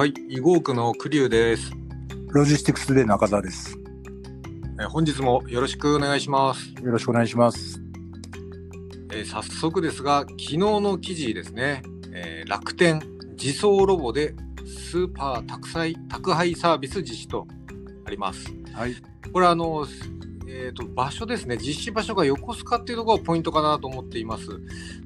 はい、囲碁区の栗生です、ロジスティクスで中澤です。えー本日もよろしくお願いします。よろしくお願いします。えー早速ですが、昨日の記事ですね、えー楽天自走ロボでスーパー宅配宅配サービス実施とあります。はい。これあの、えー、と場所ですね、実施場所が横須賀っていうところがポイントかなと思っています。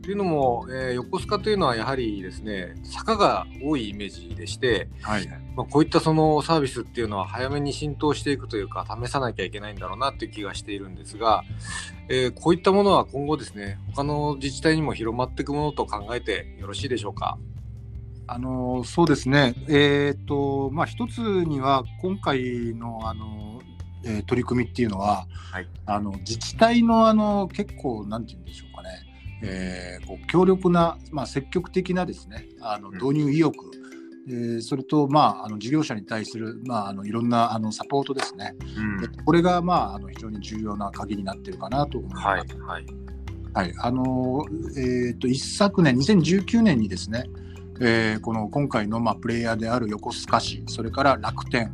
というのも、えー横須賀というのはやはりですね、坂が多いイメージでして、はい。まあ、こういったそのサービスっていうのは早めに浸透していくというか試さなきゃいけないんだろうなっていう気がしているんですが、えーこういったものは今後ですね他の自治体にも広まっていくものと考えてよろしいでしょうか？あのそうですね。えっ、とまあ一つには今回のあの、えー取り組みっていうのは、はいあの自治体のあの結構なんて言うんでしょうかね。えーこう強力なまあ積極的なですねあのうん導入意欲。えーそれと、まあ、あの事業者に対する、まあ、あのいろんなあのサポートですね、でこれが、まあ、あの非常に重要な鍵になっているかなと思います。はいはいはい、あのえー、と一昨年、2019年にですね、えーこの今回の、まあ、プレイヤーである横須賀市、それから楽天、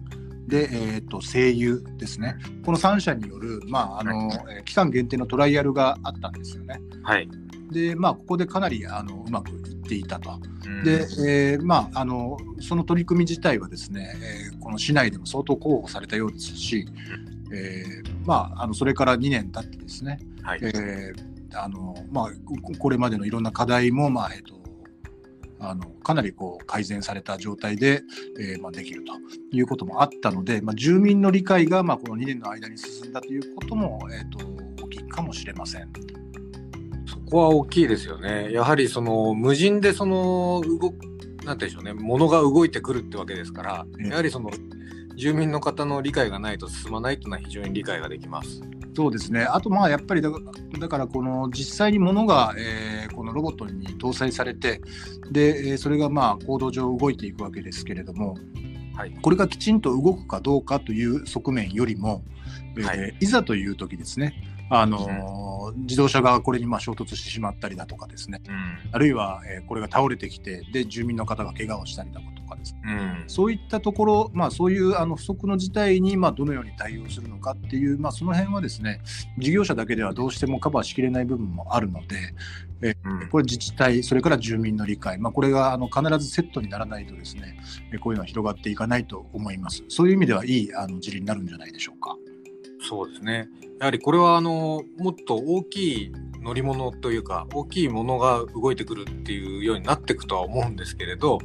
で、えー、と声優ですね、この3社による、まああのえー期間限定のトライアルがあったんですよね。はい。で、まあ、ここでかなりあのうまくいっていたと。うんで、えーまあ、あのその取り組み自体はですね、えーこの市内でも相当広報されたようですし、えーまあ、あのそれから2年経ってですね、はいえーあのまあ、ここれまでのいろんな課題も、まあえっとあのかなりこう改善された状態で、えーまあ、できるということもあったので、まあ、住民の理解が、まあ、この2年の間に進んだということも、えっと大きいかもしれません。そこは大きいですよね。やはりその無人でその動くなんていうんでしょうね物が動いてくるってわけですから、ええやはりその住民の方の理解がないと進まないというのは非常に理解ができます。そうですね。あとまあやっぱりだだからこの実際に物が、えーこのロボットに搭載されてで、えーそれがまあ行動上動いていくわけですけれども、はいこれがきちんと動くかどうかという側面よりも、えーはいい、ざという時ですね。あのー自動車がこれにまあ衝突してしまったりだとかですね。うん。あるいは、えーこれが倒れてきてで住民の方が怪我をしたりだとかですね。うん。そういったところ、まあ、そういうあの不測の事態にまあどのように対応するのかっていう、まあ、その辺はですね事業者だけではどうしてもカバーしきれない部分もあるので、うん。これ自治体、それから住民の理解、まあ、これがあの必ずセットにならないとですねえこういうのは広がっていかないと思います。そういう意味ではいいあの事例になるんじゃないでしょうか。そうですね。やはりこれはあのもっと大きい乗り物というか大きいものが動いてくるっていうようになっていくとは思うんですけれど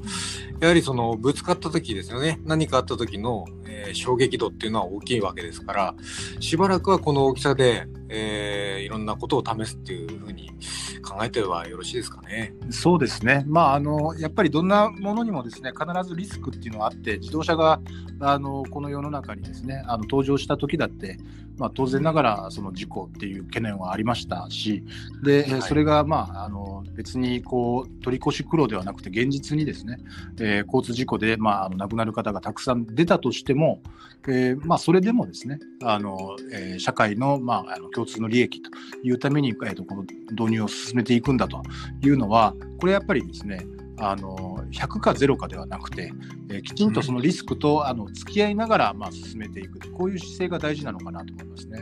やはりそのぶつかった時ですよね何かあった時の、えー衝撃度っていうのは大きいわけですからしばらくはこの大きさで、えーいろんなことを試すっていうふうに考えてはよろしいですかね。そうですね、まあ、あのやっぱりどんなものにもですね必ずリスクっていうのはあって自動車があのこの世の中にですねあの登場した時だって、まあ、当然ながらその事故っていう懸念はありましたしで、えーはい。それが、まあ、あの別にこう取り越し苦労ではなくて現実にですね、えー交通事故で、まあ、亡くなる方がたくさん出たとしても、えーまあ、それでもですねあの、えー社会の,、まあ、あの共通の利益というために、えーとこの導入を進めていくんだというのはこれやっぱりですねあの100か0かではなくて、えーきちんとそのリスクとあの付き合いながら、まあ、進めていくこういう姿勢が大事なのかなと思いますね。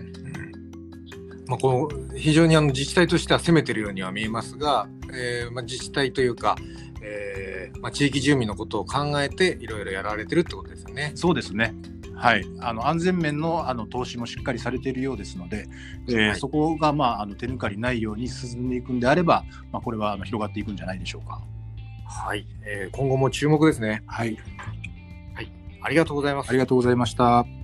まあ、この非常にあの自治体としては攻めてるようには見えますが、えーまあ、自治体というか、えーまあ、地域住民のことを考えていろいろやられてるってことですよね。そうですねはい、あの安全面のあの投資もしっかりされているようですので、えーはいそこが、まあ、あの手抜かりないように進んでいくんであれば、まあ、これはあの広がっていくんじゃないでしょうか。はい、えー今後も注目ですね。はい、ありがとうございますあり。がとうございました。